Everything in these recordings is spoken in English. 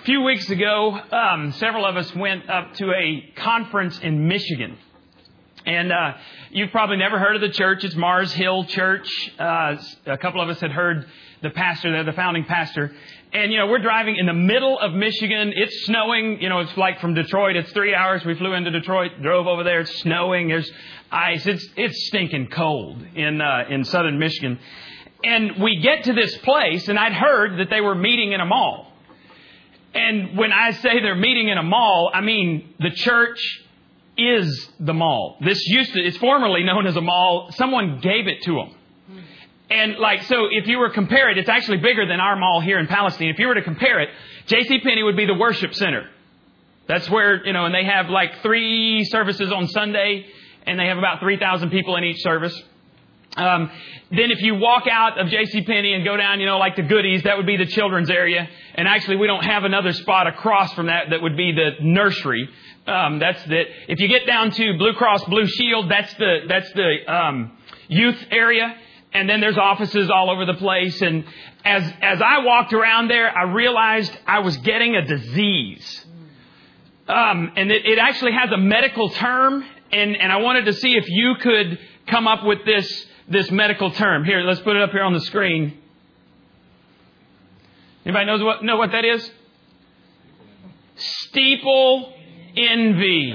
A few weeks ago, um, several of us went up to a conference in Michigan. And uh, you've probably never heard of the church. It's Mars Hill Church. Uh, a couple of us had heard the pastor there, the founding pastor. And, you know, we're driving in the middle of Michigan. It's snowing. You know, it's like from Detroit. It's three hours. We flew into Detroit, drove over there. It's snowing. There's ice. It's, it's stinking cold in, uh, in southern Michigan. And we get to this place, and I'd heard that they were meeting in a mall. And when I say they're meeting in a mall, I mean the church is the mall. This used to, it's formerly known as a mall. Someone gave it to them. And like, so if you were to compare it, it's actually bigger than our mall here in Palestine. If you were to compare it, J.C. Penney would be the worship center. That's where, you know, and they have like three services on Sunday, and they have about 3,000 people in each service. Um, then if you walk out of J.C. Penney and go down, you know, like the goodies, that would be the children's area. And actually, we don't have another spot across from that that would be the nursery. Um, that's the, If you get down to Blue Cross Blue Shield, that's the that's the um, youth area. And then there's offices all over the place. And as as I walked around there, I realized I was getting a disease. Um, and it, it actually has a medical term. And and I wanted to see if you could come up with this this medical term. Here, let's put it up here on the screen. Anybody knows what know what that is? Steeple envy.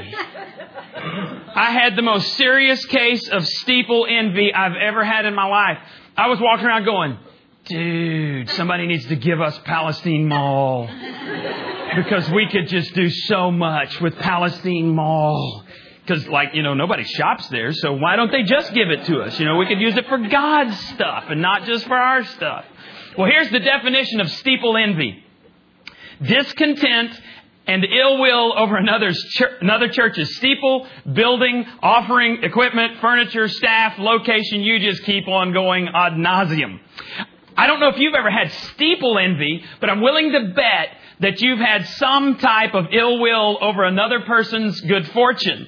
I had the most serious case of steeple envy I've ever had in my life. I was walking around going, dude, somebody needs to give us Palestine Mall. Because we could just do so much with Palestine Mall. Because, like, you know, nobody shops there, so why don't they just give it to us? You know, we could use it for God's stuff and not just for our stuff. Well, here's the definition of steeple envy discontent and ill will over another's another church's steeple, building, offering, equipment, furniture, staff, location. You just keep on going ad nauseum. I don't know if you've ever had steeple envy, but I'm willing to bet that you've had some type of ill will over another person's good fortune.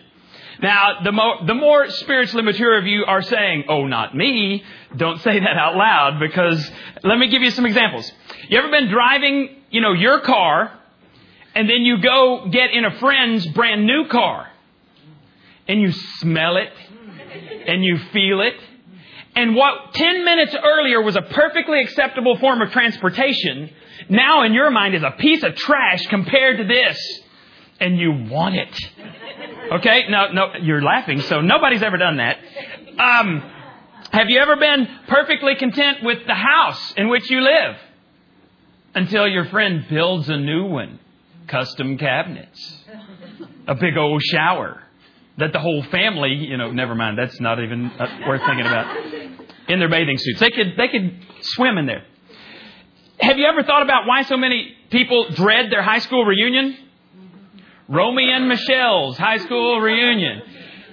Now, the more, the more spiritually mature of you are saying, oh, not me, don't say that out loud because let me give you some examples. You ever been driving, you know, your car and then you go get in a friend's brand new car and you smell it and you feel it. And what 10 minutes earlier was a perfectly acceptable form of transportation, now in your mind is a piece of trash compared to this. And you want it. Okay? No, no, you're laughing, so nobody's ever done that. Um, have you ever been perfectly content with the house in which you live? Until your friend builds a new one. Custom cabinets. A big old shower. That the whole family, you know, never mind, that's not even uh, worth thinking about. In their bathing suits. They could, they could swim in there. Have you ever thought about why so many people dread their high school reunion? Romy and Michelle's high school reunion.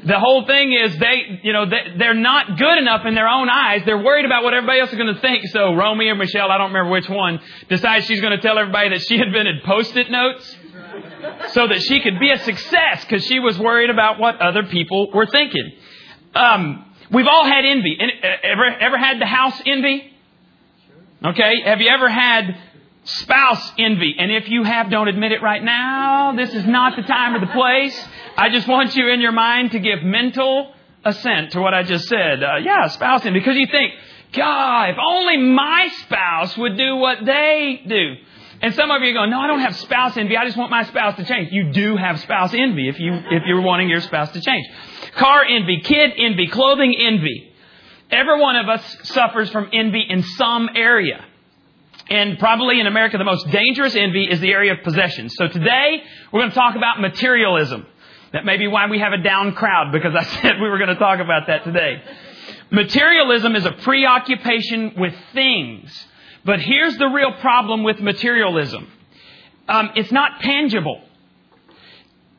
The whole thing is they, you know, they're not good enough in their own eyes. They're worried about what everybody else is going to think. So Romy or Michelle, I don't remember which one, decides she's going to tell everybody that she invented post-it notes so that she could be a success because she was worried about what other people were thinking. Um, we've all had envy. Ever, ever had the house envy? Okay. Have you ever had spouse envy. And if you have, don't admit it right now. This is not the time or the place. I just want you in your mind to give mental assent to what I just said. Uh, yeah, spouse envy. Because you think, God, if only my spouse would do what they do. And some of you go, no, I don't have spouse envy. I just want my spouse to change. You do have spouse envy if you, if you're wanting your spouse to change. Car envy, kid envy, clothing envy. Every one of us suffers from envy in some area. And probably in America, the most dangerous envy is the area of possessions. So today, we're going to talk about materialism. That may be why we have a down crowd, because I said we were going to talk about that today. Materialism is a preoccupation with things. But here's the real problem with materialism. Um, it's not tangible.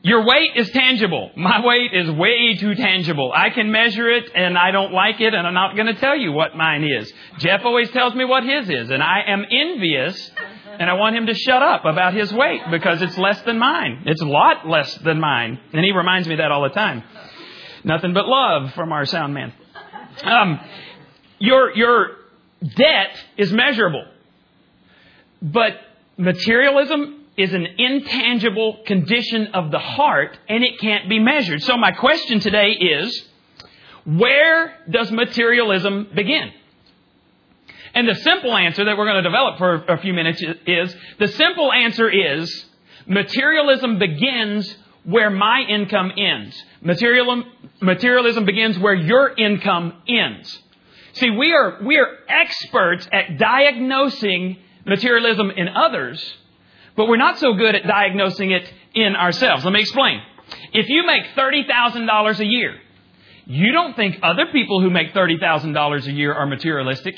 Your weight is tangible. My weight is way too tangible. I can measure it and I don't like it and I'm not going to tell you what mine is. Jeff always tells me what his is and I am envious and I want him to shut up about his weight because it's less than mine. It's a lot less than mine. And he reminds me that all the time. Nothing but love from our sound man. Um, your, your debt is measurable. But materialism is an intangible condition of the heart and it can't be measured. So my question today is, where does materialism begin? And the simple answer that we're going to develop for a few minutes is, the simple answer is, materialism begins where my income ends. Materialism, materialism begins where your income ends. See, we are, we are experts at diagnosing materialism in others, but we're not so good at diagnosing it in ourselves. Let me explain. If you make $30,000 a year, you don't think other people who make $30,000 a year are materialistic.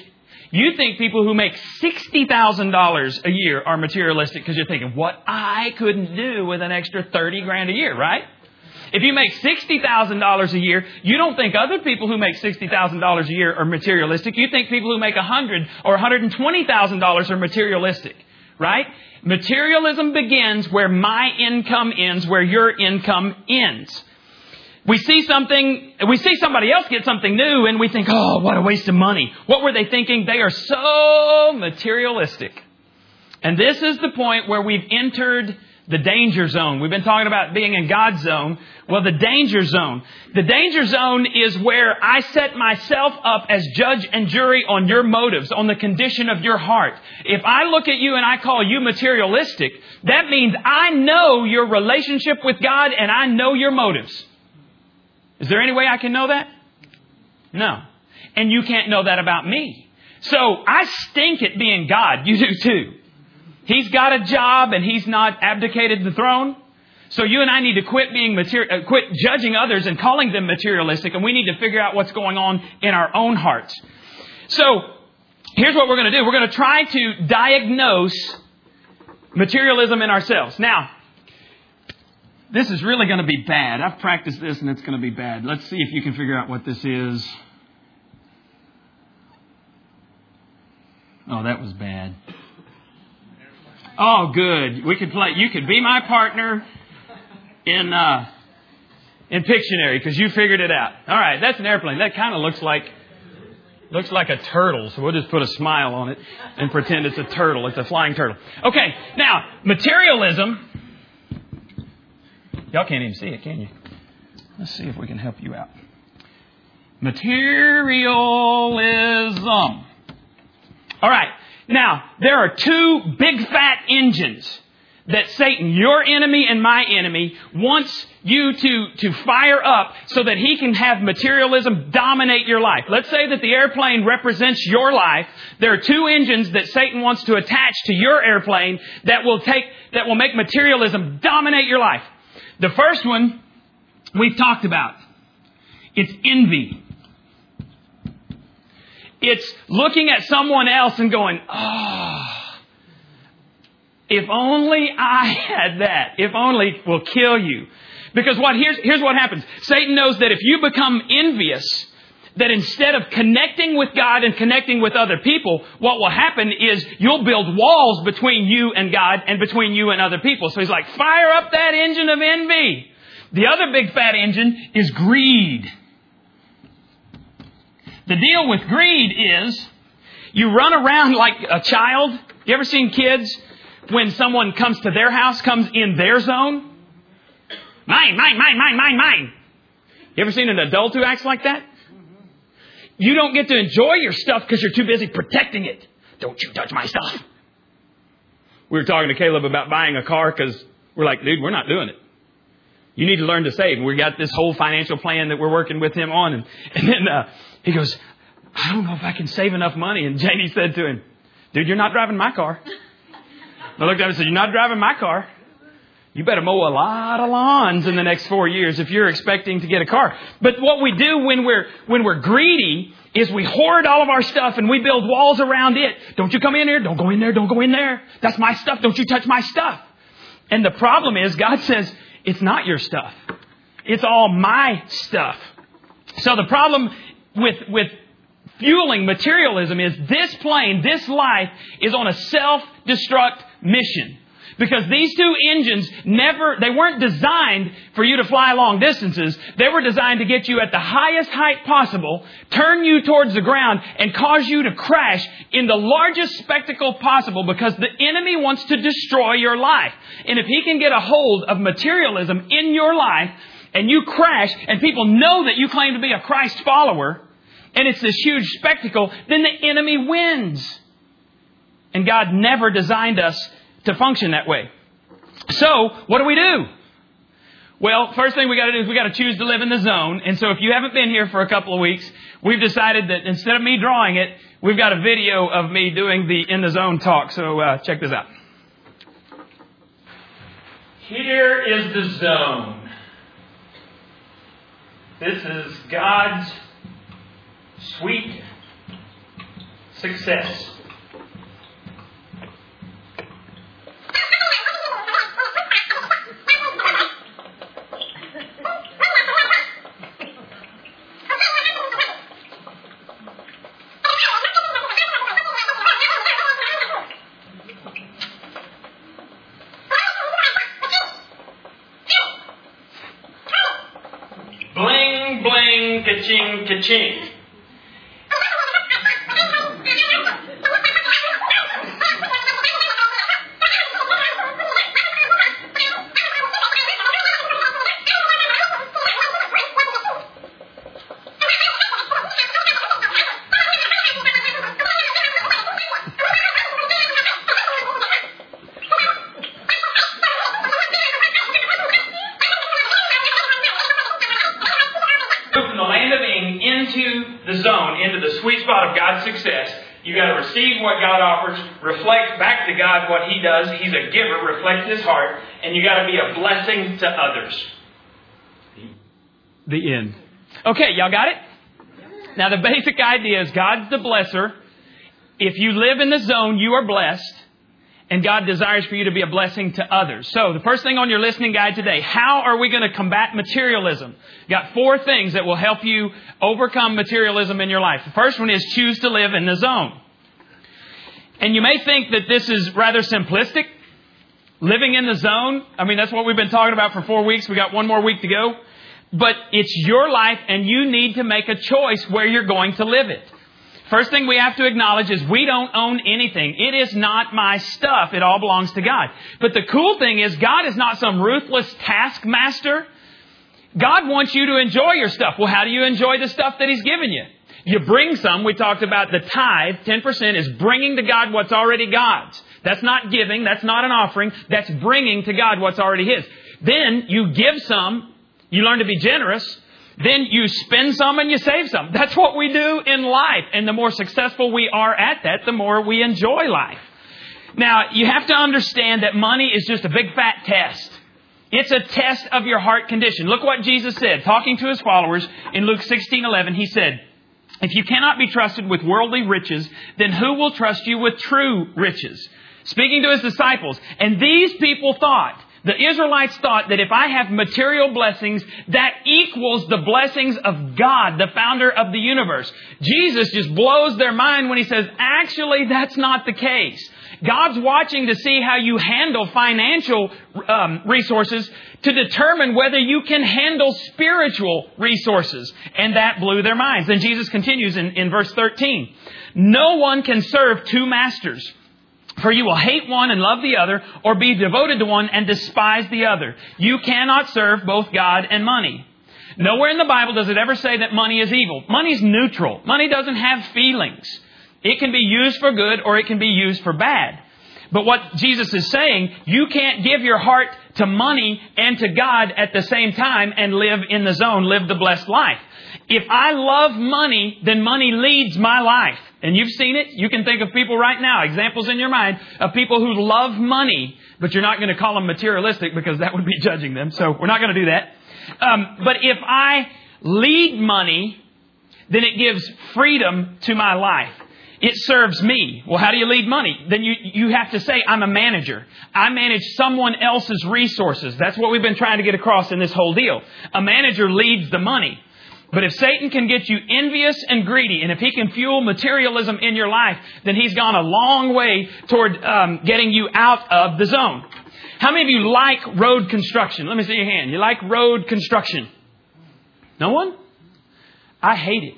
You think people who make $60,000 a year are materialistic because you're thinking, what I couldn't do with an extra 30 grand a year, right? If you make $60,000 a year, you don't think other people who make $60,000 a year are materialistic. You think people who make 100 or $120,000 are materialistic, right? Materialism begins where my income ends, where your income ends. We see something, we see somebody else get something new and we think, oh, what a waste of money. What were they thinking? They are so materialistic. And this is the point where we've entered the danger zone. We've been talking about being in God's zone. Well, the danger zone. The danger zone is where I set myself up as judge and jury on your motives, on the condition of your heart. If I look at you and I call you materialistic, that means I know your relationship with God and I know your motives. Is there any way I can know that? No. And you can't know that about me. So I stink at being God. You do too. He's got a job and he's not abdicated the throne. So you and I need to quit being material, uh, quit judging others and calling them materialistic, and we need to figure out what's going on in our own hearts. So here's what we're going to do. We're going to try to diagnose materialism in ourselves. Now, this is really going to be bad. I've practiced this and it's going to be bad. Let's see if you can figure out what this is. Oh, that was bad. Oh, good. We could play. You could be my partner in uh, in Pictionary because you figured it out. All right, that's an airplane. That kind of looks like looks like a turtle. So we'll just put a smile on it and pretend it's a turtle. It's a flying turtle. Okay. Now, materialism. Y'all can't even see it, can you? Let's see if we can help you out. Materialism. All right. Now, there are two big fat engines that Satan, your enemy and my enemy, wants you to, to fire up so that he can have materialism dominate your life. Let's say that the airplane represents your life. There are two engines that Satan wants to attach to your airplane that will take, that will make materialism dominate your life. The first one we've talked about. It's envy. It's looking at someone else and going, oh, if only I had that. If only will kill you. Because what, here's, here's what happens. Satan knows that if you become envious, that instead of connecting with God and connecting with other people, what will happen is you'll build walls between you and God and between you and other people. So he's like, fire up that engine of envy. The other big fat engine is greed. The deal with greed is you run around like a child. You ever seen kids when someone comes to their house, comes in their zone? Mine, mine, mine, mine, mine, mine. You ever seen an adult who acts like that? You don't get to enjoy your stuff because you're too busy protecting it. Don't you touch my stuff. We were talking to Caleb about buying a car because we're like, dude, we're not doing it. You need to learn to save. We got this whole financial plan that we're working with him on. And, and then uh, he goes, I don't know if I can save enough money. And Janie said to him, dude, you're not driving my car. I looked at him and said, you're not driving my car. You better mow a lot of lawns in the next four years if you're expecting to get a car. But what we do when we're, when we're greedy is we hoard all of our stuff and we build walls around it. Don't you come in here. Don't go in there. Don't go in there. That's my stuff. Don't you touch my stuff. And the problem is God says, it's not your stuff. It's all my stuff. So the problem with, with fueling materialism is this plane, this life is on a self-destruct mission. Because these two engines never, they weren't designed for you to fly long distances. They were designed to get you at the highest height possible, turn you towards the ground, and cause you to crash in the largest spectacle possible because the enemy wants to destroy your life. And if he can get a hold of materialism in your life, and you crash, and people know that you claim to be a Christ follower, and it's this huge spectacle, then the enemy wins. And God never designed us to function that way. So, what do we do? Well, first thing we got to do is we got to choose to live in the zone. And so, if you haven't been here for a couple of weeks, we've decided that instead of me drawing it, we've got a video of me doing the in the zone talk. So, uh, check this out. Here is the zone. This is God's sweet success. Ka-ching, ka-ching. from the land of Ing into the zone, into the sweet spot of God's success. You got to receive what God offers, reflect back what He does. He's a giver, reflect His heart, and you got to be a blessing to others. The end. Okay, y'all got it? Now, the basic idea is God's the blesser. If you live in the zone, you are blessed and God desires for you to be a blessing to others. So, the first thing on your listening guide today, how are we going to combat materialism? Got four things that will help you overcome materialism in your life. The first one is choose to live in the zone. And you may think that this is rather simplistic. Living in the zone, I mean, that's what we've been talking about for four weeks. We got one more week to go. But it's your life and you need to make a choice where you're going to live it. First thing we have to acknowledge is we don't own anything. It is not my stuff. It all belongs to God. But the cool thing is God is not some ruthless taskmaster. God wants you to enjoy your stuff. Well, how do you enjoy the stuff that He's given you? You bring some. We talked about the tithe. 10% is bringing to God what's already God's. That's not giving. That's not an offering. That's bringing to God what's already His. Then you give some. You learn to be generous. Then you spend some and you save some. That's what we do in life. And the more successful we are at that, the more we enjoy life. Now, you have to understand that money is just a big fat test. It's a test of your heart condition. Look what Jesus said, talking to his followers in Luke 16 11. He said, If you cannot be trusted with worldly riches, then who will trust you with true riches? Speaking to his disciples. And these people thought, the Israelites thought that if I have material blessings, that equals the blessings of God, the founder of the universe. Jesus just blows their mind when he says, actually, that's not the case. God's watching to see how you handle financial um, resources to determine whether you can handle spiritual resources. And that blew their minds. Then Jesus continues in, in verse 13. No one can serve two masters. For you will hate one and love the other, or be devoted to one and despise the other. You cannot serve both God and money. Nowhere in the Bible does it ever say that money is evil. Money's neutral. Money doesn't have feelings. It can be used for good or it can be used for bad. But what Jesus is saying, you can't give your heart to money and to God at the same time and live in the zone, live the blessed life. If I love money, then money leads my life. And you've seen it. You can think of people right now, examples in your mind of people who love money, but you're not going to call them materialistic because that would be judging them. So we're not going to do that. Um, but if I lead money, then it gives freedom to my life. It serves me. Well, how do you lead money? Then you, you have to say, I'm a manager. I manage someone else's resources. That's what we've been trying to get across in this whole deal. A manager leads the money. But if Satan can get you envious and greedy, and if he can fuel materialism in your life, then he's gone a long way toward um, getting you out of the zone. How many of you like road construction? Let me see your hand. You like road construction? No one? I hate it.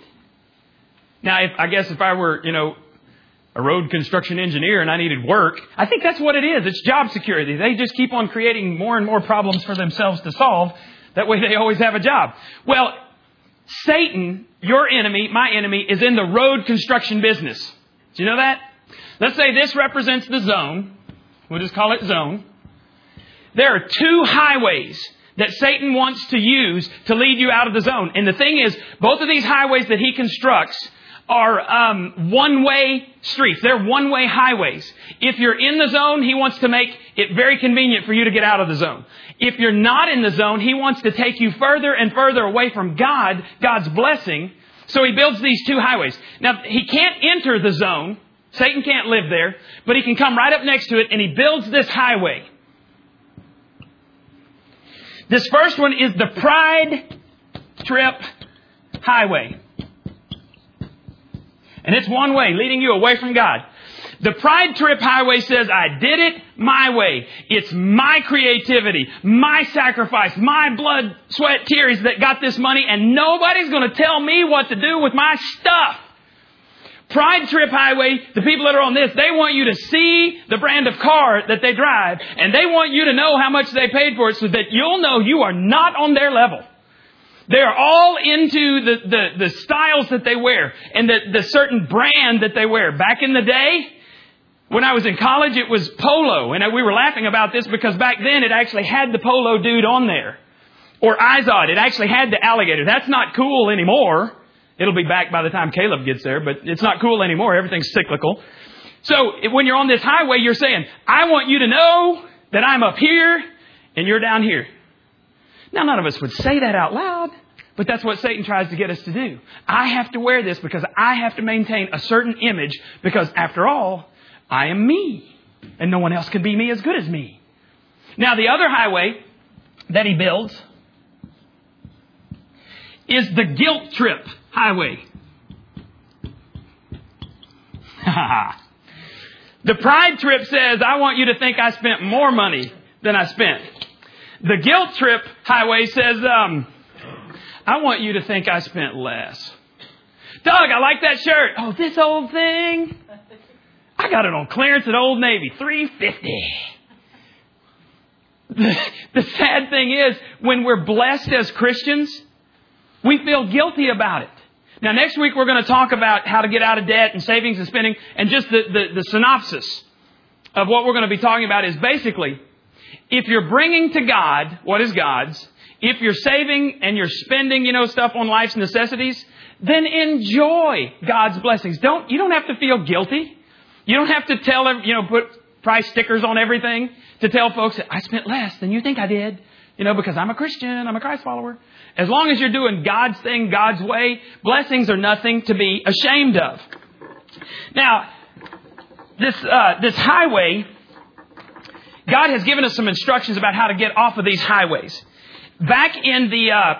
Now, if, I guess if I were, you know, a road construction engineer and I needed work, I think that's what it is. It's job security. They just keep on creating more and more problems for themselves to solve. That way they always have a job. Well, Satan, your enemy, my enemy, is in the road construction business. Do you know that? Let's say this represents the zone. We'll just call it zone. There are two highways that Satan wants to use to lead you out of the zone. And the thing is, both of these highways that he constructs are um, one-way streets. They're one-way highways. If you're in the zone, he wants to make it very convenient for you to get out of the zone. If you're not in the zone, he wants to take you further and further away from God, God's blessing. So he builds these two highways. Now, he can't enter the zone. Satan can't live there, but he can come right up next to it and he builds this highway. This first one is the Pride Trip Highway. And it's one way, leading you away from God. The Pride Trip Highway says, I did it my way. It's my creativity, my sacrifice, my blood, sweat, tears that got this money, and nobody's going to tell me what to do with my stuff. Pride Trip Highway, the people that are on this, they want you to see the brand of car that they drive, and they want you to know how much they paid for it so that you'll know you are not on their level. They are all into the, the, the styles that they wear and the, the certain brand that they wear. Back in the day, when I was in college, it was Polo. And we were laughing about this because back then it actually had the Polo dude on there. Or Izod. It actually had the alligator. That's not cool anymore. It'll be back by the time Caleb gets there, but it's not cool anymore. Everything's cyclical. So when you're on this highway, you're saying, I want you to know that I'm up here and you're down here. Now, none of us would say that out loud, but that's what Satan tries to get us to do. I have to wear this because I have to maintain a certain image because, after all, I am me. And no one else can be me as good as me. Now, the other highway that he builds is the guilt trip highway. the pride trip says, I want you to think I spent more money than I spent. The guilt trip highway says, um, I want you to think I spent less. Doug, I like that shirt. Oh, this old thing. I got it on clearance at Old Navy, 350. The, sad thing is, when we're blessed as Christians, we feel guilty about it. Now, next week we're going to talk about how to get out of debt and savings and spending, and just the, the, the synopsis of what we're going to be talking about is basically if you're bringing to God what is God's, if you're saving and you're spending, you know, stuff on life's necessities, then enjoy God's blessings. Don't, you don't have to feel guilty. You don't have to tell them, you know, put price stickers on everything to tell folks that I spent less than you think I did, you know, because I'm a Christian, I'm a Christ follower. As long as you're doing God's thing God's way, blessings are nothing to be ashamed of. Now, this, uh, this highway God has given us some instructions about how to get off of these highways. Back in the, uh,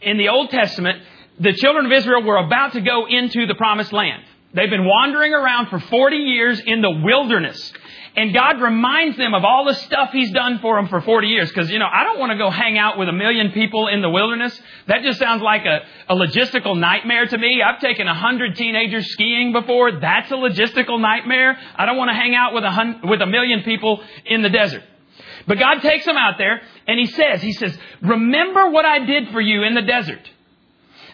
in the Old Testament, the children of Israel were about to go into the promised land. They've been wandering around for 40 years in the wilderness. And God reminds them of all the stuff He's done for them for 40 years. Because, you know, I don't want to go hang out with a million people in the wilderness. That just sounds like a, a logistical nightmare to me. I've taken a hundred teenagers skiing before. That's a logistical nightmare. I don't want to hang out with a, hun- with a million people in the desert. But God takes them out there and He says, He says, remember what I did for you in the desert.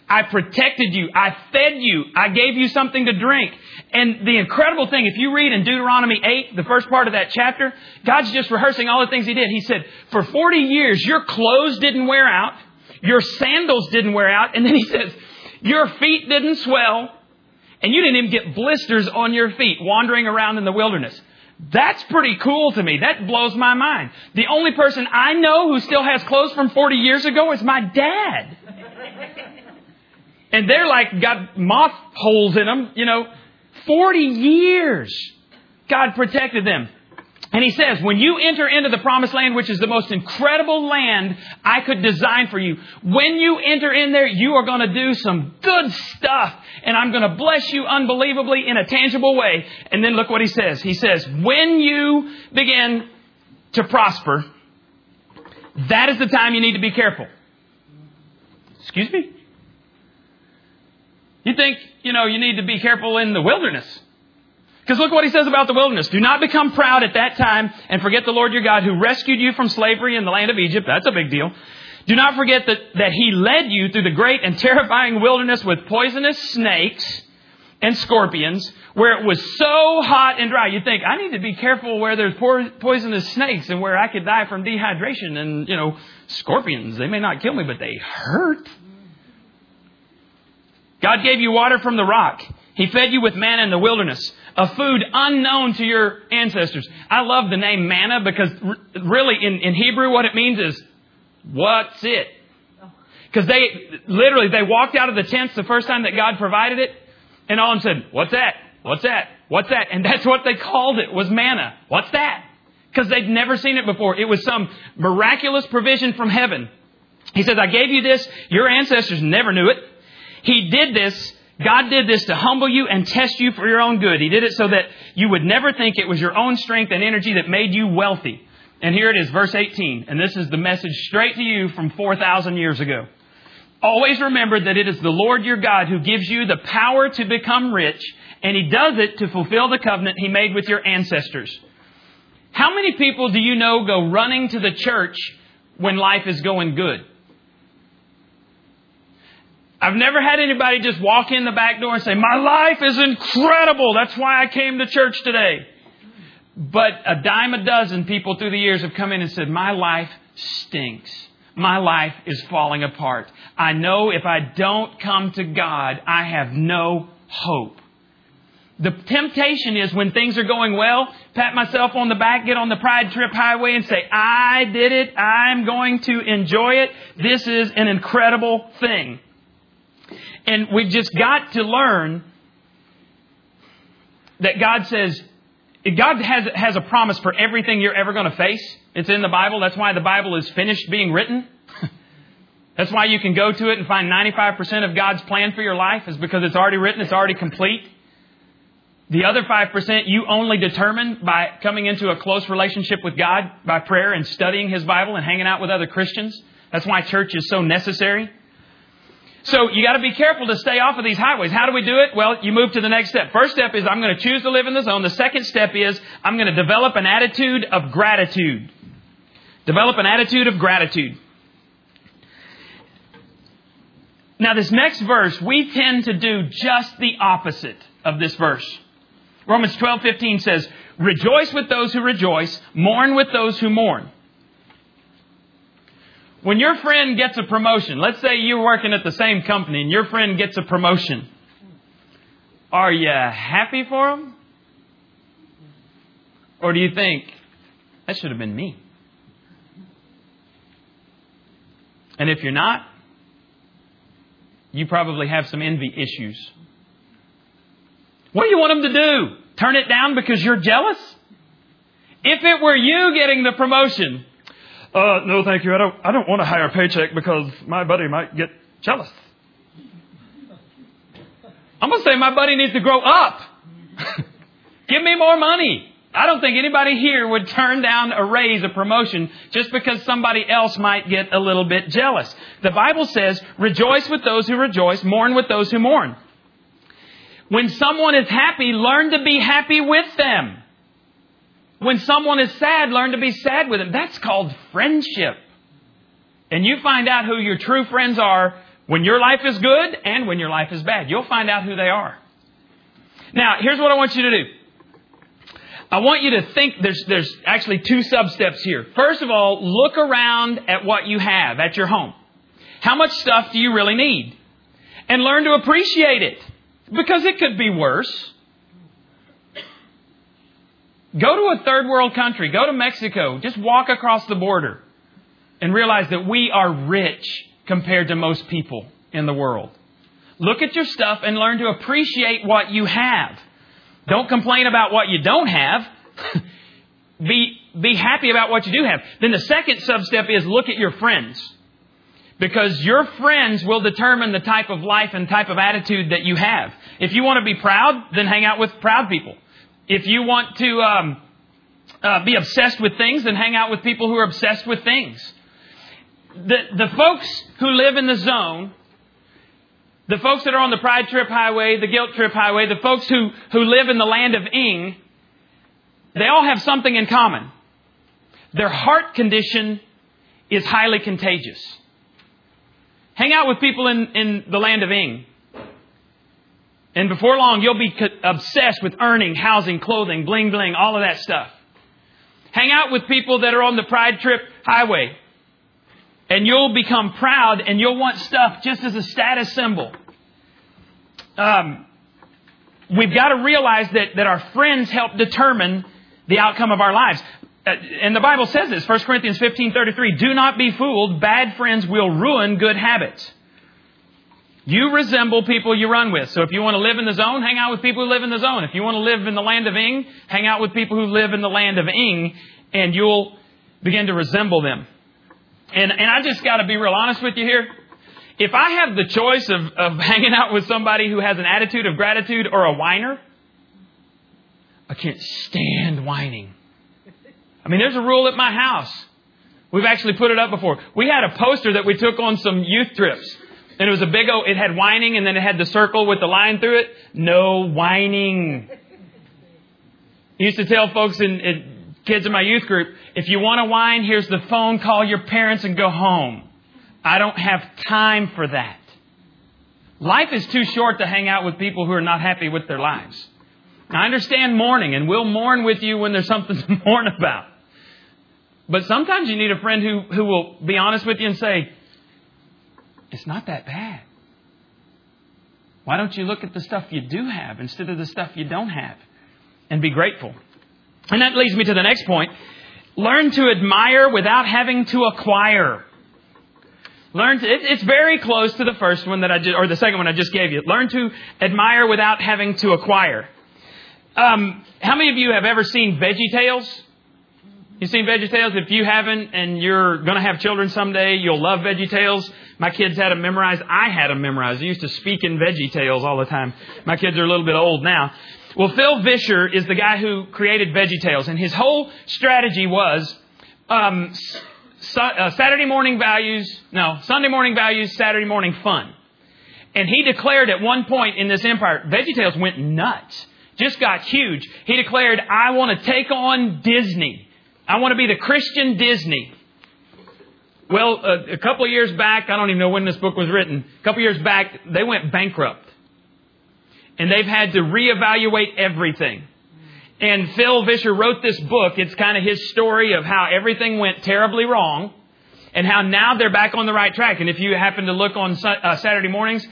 I protected you. I fed you. I gave you something to drink. And the incredible thing, if you read in Deuteronomy 8, the first part of that chapter, God's just rehearsing all the things He did. He said, for 40 years, your clothes didn't wear out. Your sandals didn't wear out. And then He says, your feet didn't swell. And you didn't even get blisters on your feet wandering around in the wilderness. That's pretty cool to me. That blows my mind. The only person I know who still has clothes from 40 years ago is my dad. And they're like got moth holes in them, you know. 40 years God protected them. And he says, when you enter into the promised land, which is the most incredible land I could design for you, when you enter in there, you are going to do some good stuff. And I'm going to bless you unbelievably in a tangible way. And then look what he says. He says, when you begin to prosper, that is the time you need to be careful. Excuse me? You think, you know, you need to be careful in the wilderness. Because look what he says about the wilderness. Do not become proud at that time and forget the Lord your God who rescued you from slavery in the land of Egypt. That's a big deal. Do not forget that, that he led you through the great and terrifying wilderness with poisonous snakes and scorpions where it was so hot and dry. You think, I need to be careful where there's poisonous snakes and where I could die from dehydration and, you know, scorpions. They may not kill me, but they hurt. God gave you water from the rock. He fed you with manna in the wilderness, a food unknown to your ancestors. I love the name manna because really in, in Hebrew what it means is What's it? Because they literally they walked out of the tents the first time that God provided it, and all of them said, "What's that? What's that? What's that?" And that's what they called it was manna. What's that? Because they'd never seen it before. It was some miraculous provision from heaven. He says, "I gave you this. Your ancestors never knew it. He did this." God did this to humble you and test you for your own good. He did it so that you would never think it was your own strength and energy that made you wealthy. And here it is, verse 18. And this is the message straight to you from 4,000 years ago. Always remember that it is the Lord your God who gives you the power to become rich, and He does it to fulfill the covenant He made with your ancestors. How many people do you know go running to the church when life is going good? I've never had anybody just walk in the back door and say, My life is incredible. That's why I came to church today. But a dime a dozen people through the years have come in and said, My life stinks. My life is falling apart. I know if I don't come to God, I have no hope. The temptation is when things are going well, pat myself on the back, get on the pride trip highway and say, I did it. I'm going to enjoy it. This is an incredible thing. And we've just got to learn that God says, God has, has a promise for everything you're ever going to face. It's in the Bible. That's why the Bible is finished being written. That's why you can go to it and find 95% of God's plan for your life is because it's already written, it's already complete. The other 5% you only determine by coming into a close relationship with God by prayer and studying His Bible and hanging out with other Christians. That's why church is so necessary. So you got to be careful to stay off of these highways. How do we do it? Well, you move to the next step. First step is I'm going to choose to live in the zone. The second step is I'm going to develop an attitude of gratitude. Develop an attitude of gratitude. Now, this next verse, we tend to do just the opposite of this verse. Romans 12, 15 says, Rejoice with those who rejoice, mourn with those who mourn. When your friend gets a promotion, let's say you're working at the same company and your friend gets a promotion, are you happy for him? Or do you think, that should have been me? And if you're not, you probably have some envy issues. What do you want them to do? Turn it down because you're jealous? If it were you getting the promotion, uh, no, thank you. I don't, I don't want a higher paycheck because my buddy might get jealous. I'm going to say my buddy needs to grow up. Give me more money. I don't think anybody here would turn down a raise, a promotion, just because somebody else might get a little bit jealous. The Bible says, rejoice with those who rejoice, mourn with those who mourn. When someone is happy, learn to be happy with them. When someone is sad, learn to be sad with them. That's called friendship. And you find out who your true friends are when your life is good and when your life is bad. You'll find out who they are. Now, here's what I want you to do. I want you to think there's, there's actually two sub steps here. First of all, look around at what you have at your home. How much stuff do you really need? And learn to appreciate it. Because it could be worse. Go to a third world country. Go to Mexico. Just walk across the border and realize that we are rich compared to most people in the world. Look at your stuff and learn to appreciate what you have. Don't complain about what you don't have. be, be happy about what you do have. Then the second sub step is look at your friends. Because your friends will determine the type of life and type of attitude that you have. If you want to be proud, then hang out with proud people. If you want to um, uh, be obsessed with things than hang out with people who are obsessed with things. The, the folks who live in the zone, the folks that are on the pride trip highway, the guilt trip highway, the folks who, who live in the land of Ing, they all have something in common. Their heart condition is highly contagious. Hang out with people in, in the land of Ing. And before long, you'll be obsessed with earning, housing, clothing, bling bling, all of that stuff. Hang out with people that are on the pride trip highway. And you'll become proud and you'll want stuff just as a status symbol. Um, we've got to realize that, that our friends help determine the outcome of our lives. Uh, and the Bible says this, 1 Corinthians 15, 33, do not be fooled. Bad friends will ruin good habits. You resemble people you run with. So if you want to live in the zone, hang out with people who live in the zone. If you want to live in the land of Ing, hang out with people who live in the land of Ing, and you'll begin to resemble them. And, and I just got to be real honest with you here. If I have the choice of, of hanging out with somebody who has an attitude of gratitude or a whiner, I can't stand whining. I mean, there's a rule at my house. We've actually put it up before. We had a poster that we took on some youth trips. And it was a big old, it had whining and then it had the circle with the line through it. No whining. I used to tell folks and, in kids in my youth group, if you want to whine, here's the phone, call your parents and go home. I don't have time for that. Life is too short to hang out with people who are not happy with their lives. I understand mourning, and we'll mourn with you when there's something to mourn about. But sometimes you need a friend who, who will be honest with you and say, it's not that bad. Why don't you look at the stuff you do have instead of the stuff you don't have and be grateful? And that leads me to the next point. Learn to admire without having to acquire. Learn to, it, it's very close to the first one that I just, or the second one I just gave you. Learn to admire without having to acquire. Um, how many of you have ever seen Veggie Tales? You've seen Veggie Tales? If you haven't and you're going to have children someday, you'll love Veggie Tales. My kids had them memorized. I had them memorized. I used to speak in Veggie Tales all the time. My kids are a little bit old now. Well, Phil Vischer is the guy who created Veggie Tales, and his whole strategy was um, uh, Saturday morning values, no, Sunday morning values, Saturday morning fun. And he declared at one point in this empire, Veggie Tales went nuts, just got huge. He declared, I want to take on Disney. I want to be the Christian Disney. Well, a, a couple of years back, I don't even know when this book was written, a couple of years back, they went bankrupt. And they've had to reevaluate everything. And Phil Vischer wrote this book. It's kind of his story of how everything went terribly wrong and how now they're back on the right track. And if you happen to look on uh, Saturday mornings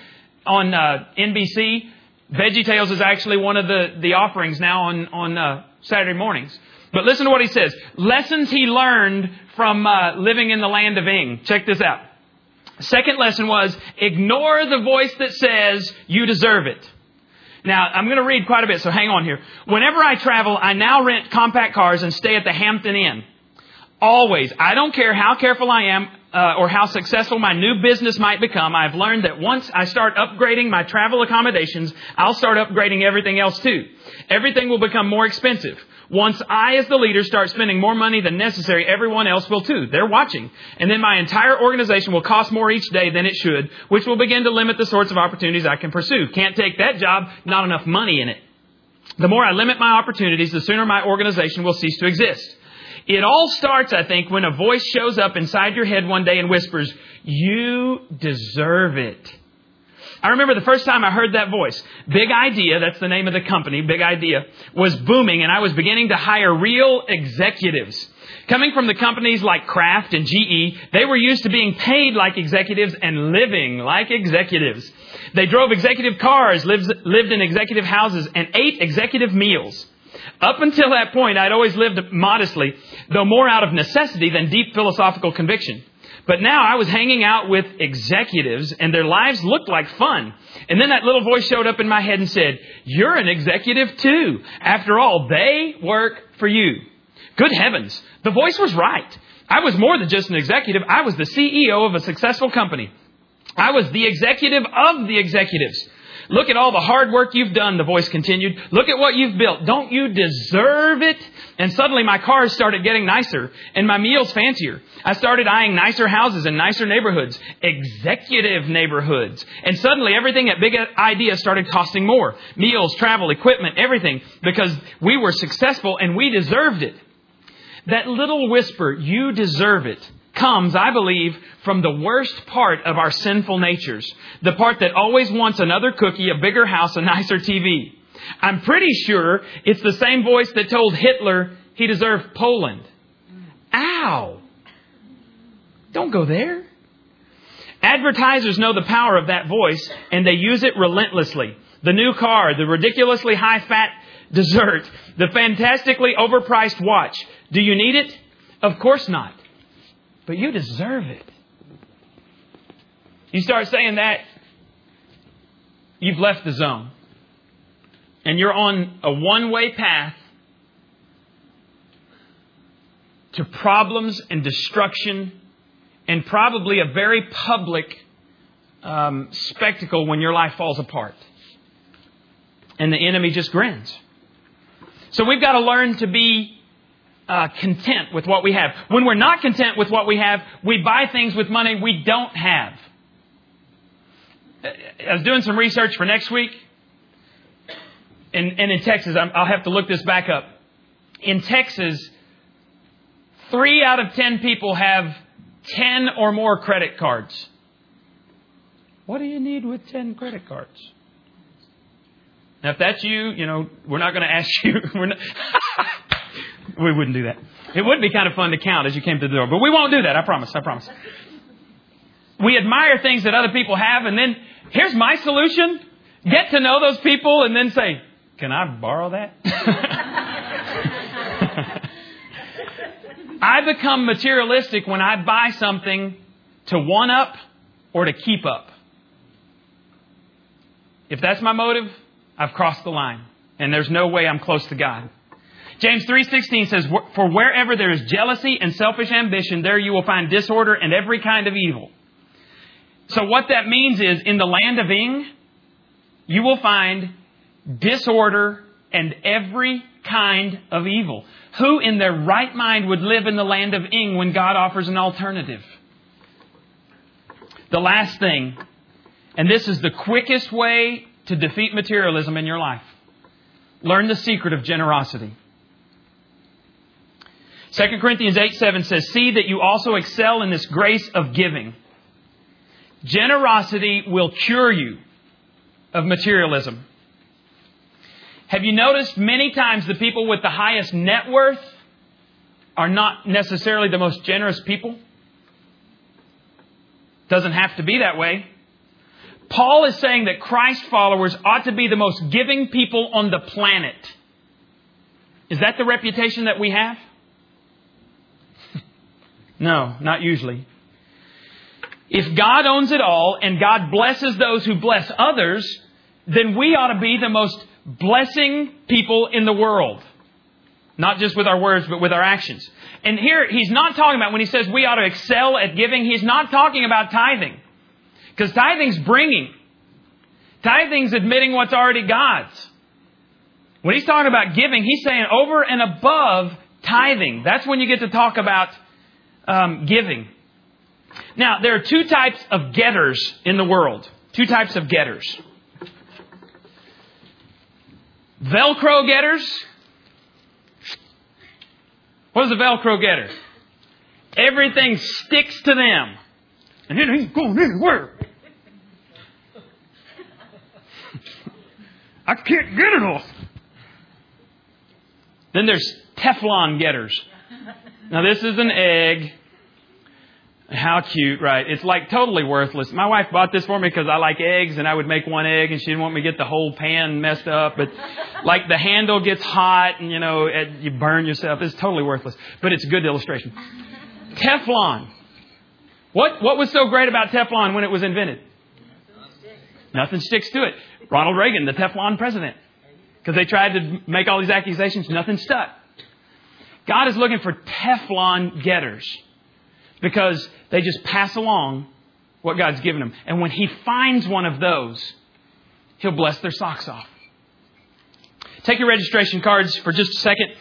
on uh, NBC, Veggie Tales is actually one of the, the offerings now on, on uh, Saturday mornings. But listen to what he says. Lessons he learned from uh, living in the land of Ing. Check this out. Second lesson was ignore the voice that says you deserve it. Now, I'm going to read quite a bit, so hang on here. Whenever I travel, I now rent compact cars and stay at the Hampton Inn. Always. I don't care how careful I am uh, or how successful my new business might become. I've learned that once I start upgrading my travel accommodations, I'll start upgrading everything else too. Everything will become more expensive. Once I, as the leader, start spending more money than necessary, everyone else will too. They're watching. And then my entire organization will cost more each day than it should, which will begin to limit the sorts of opportunities I can pursue. Can't take that job, not enough money in it. The more I limit my opportunities, the sooner my organization will cease to exist. It all starts, I think, when a voice shows up inside your head one day and whispers, You deserve it. I remember the first time I heard that voice. Big Idea, that's the name of the company, Big Idea, was booming and I was beginning to hire real executives. Coming from the companies like Kraft and GE, they were used to being paid like executives and living like executives. They drove executive cars, lived, lived in executive houses, and ate executive meals. Up until that point, I'd always lived modestly, though more out of necessity than deep philosophical conviction. But now I was hanging out with executives and their lives looked like fun. And then that little voice showed up in my head and said, You're an executive too. After all, they work for you. Good heavens. The voice was right. I was more than just an executive. I was the CEO of a successful company. I was the executive of the executives. Look at all the hard work you've done, the voice continued. Look at what you've built. Don't you deserve it? And suddenly my cars started getting nicer and my meals fancier. I started eyeing nicer houses and nicer neighborhoods, executive neighborhoods. And suddenly everything at Big Idea started costing more. Meals, travel, equipment, everything because we were successful and we deserved it. That little whisper, you deserve it, comes, I believe, from the worst part of our sinful natures. The part that always wants another cookie, a bigger house, a nicer TV. I'm pretty sure it's the same voice that told Hitler he deserved Poland. Ow! Don't go there. Advertisers know the power of that voice and they use it relentlessly. The new car, the ridiculously high fat dessert, the fantastically overpriced watch. Do you need it? Of course not. But you deserve it. You start saying that, you've left the zone. And you're on a one way path to problems and destruction and probably a very public um, spectacle when your life falls apart. And the enemy just grins. So we've got to learn to be uh, content with what we have. When we're not content with what we have, we buy things with money we don't have. I was doing some research for next week, and, and in Texas, I'll have to look this back up. In Texas, three out of ten people have 10 or more credit cards. What do you need with 10 credit cards? Now, if that's you, you know, we're not going to ask you. Not, we wouldn't do that. It would be kind of fun to count as you came to the door, but we won't do that. I promise. I promise. We admire things that other people have, and then here's my solution: get to know those people, and then say, "Can I borrow that?" I become materialistic when I buy something to one up or to keep up. If that's my motive, I've crossed the line and there's no way I'm close to God. James 3:16 says, "For wherever there is jealousy and selfish ambition, there you will find disorder and every kind of evil." So what that means is in the land of Ing, you will find disorder and every kind of evil. Who in their right mind would live in the land of Ing when God offers an alternative? The last thing, and this is the quickest way to defeat materialism in your life. Learn the secret of generosity. 2 Corinthians 8 7 says, See that you also excel in this grace of giving. Generosity will cure you of materialism. Have you noticed many times the people with the highest net worth are not necessarily the most generous people? Doesn't have to be that way. Paul is saying that Christ followers ought to be the most giving people on the planet. Is that the reputation that we have? No, not usually. If God owns it all and God blesses those who bless others, then we ought to be the most blessing people in the world. Not just with our words, but with our actions. And here, he's not talking about when he says we ought to excel at giving, he's not talking about tithing. Because tithing's bringing. Tithing's admitting what's already God's. When he's talking about giving, he's saying over and above tithing. That's when you get to talk about um, giving. Now, there are two types of getters in the world. Two types of getters. Velcro getters. What is a Velcro getter? Everything sticks to them. And it ain't going anywhere. I can't get it off. Then there's Teflon getters. Now this is an egg. How cute, right? It's like totally worthless. My wife bought this for me because I like eggs and I would make one egg and she didn't want me to get the whole pan messed up. But like the handle gets hot and you know, it, you burn yourself. It's totally worthless. But it's a good illustration. Teflon. What, what was so great about Teflon when it was invented? Nothing sticks to it. Ronald Reagan, the Teflon president. Because they tried to make all these accusations, nothing stuck. God is looking for Teflon getters because they just pass along what God's given them. And when He finds one of those, He'll bless their socks off. Take your registration cards for just a second.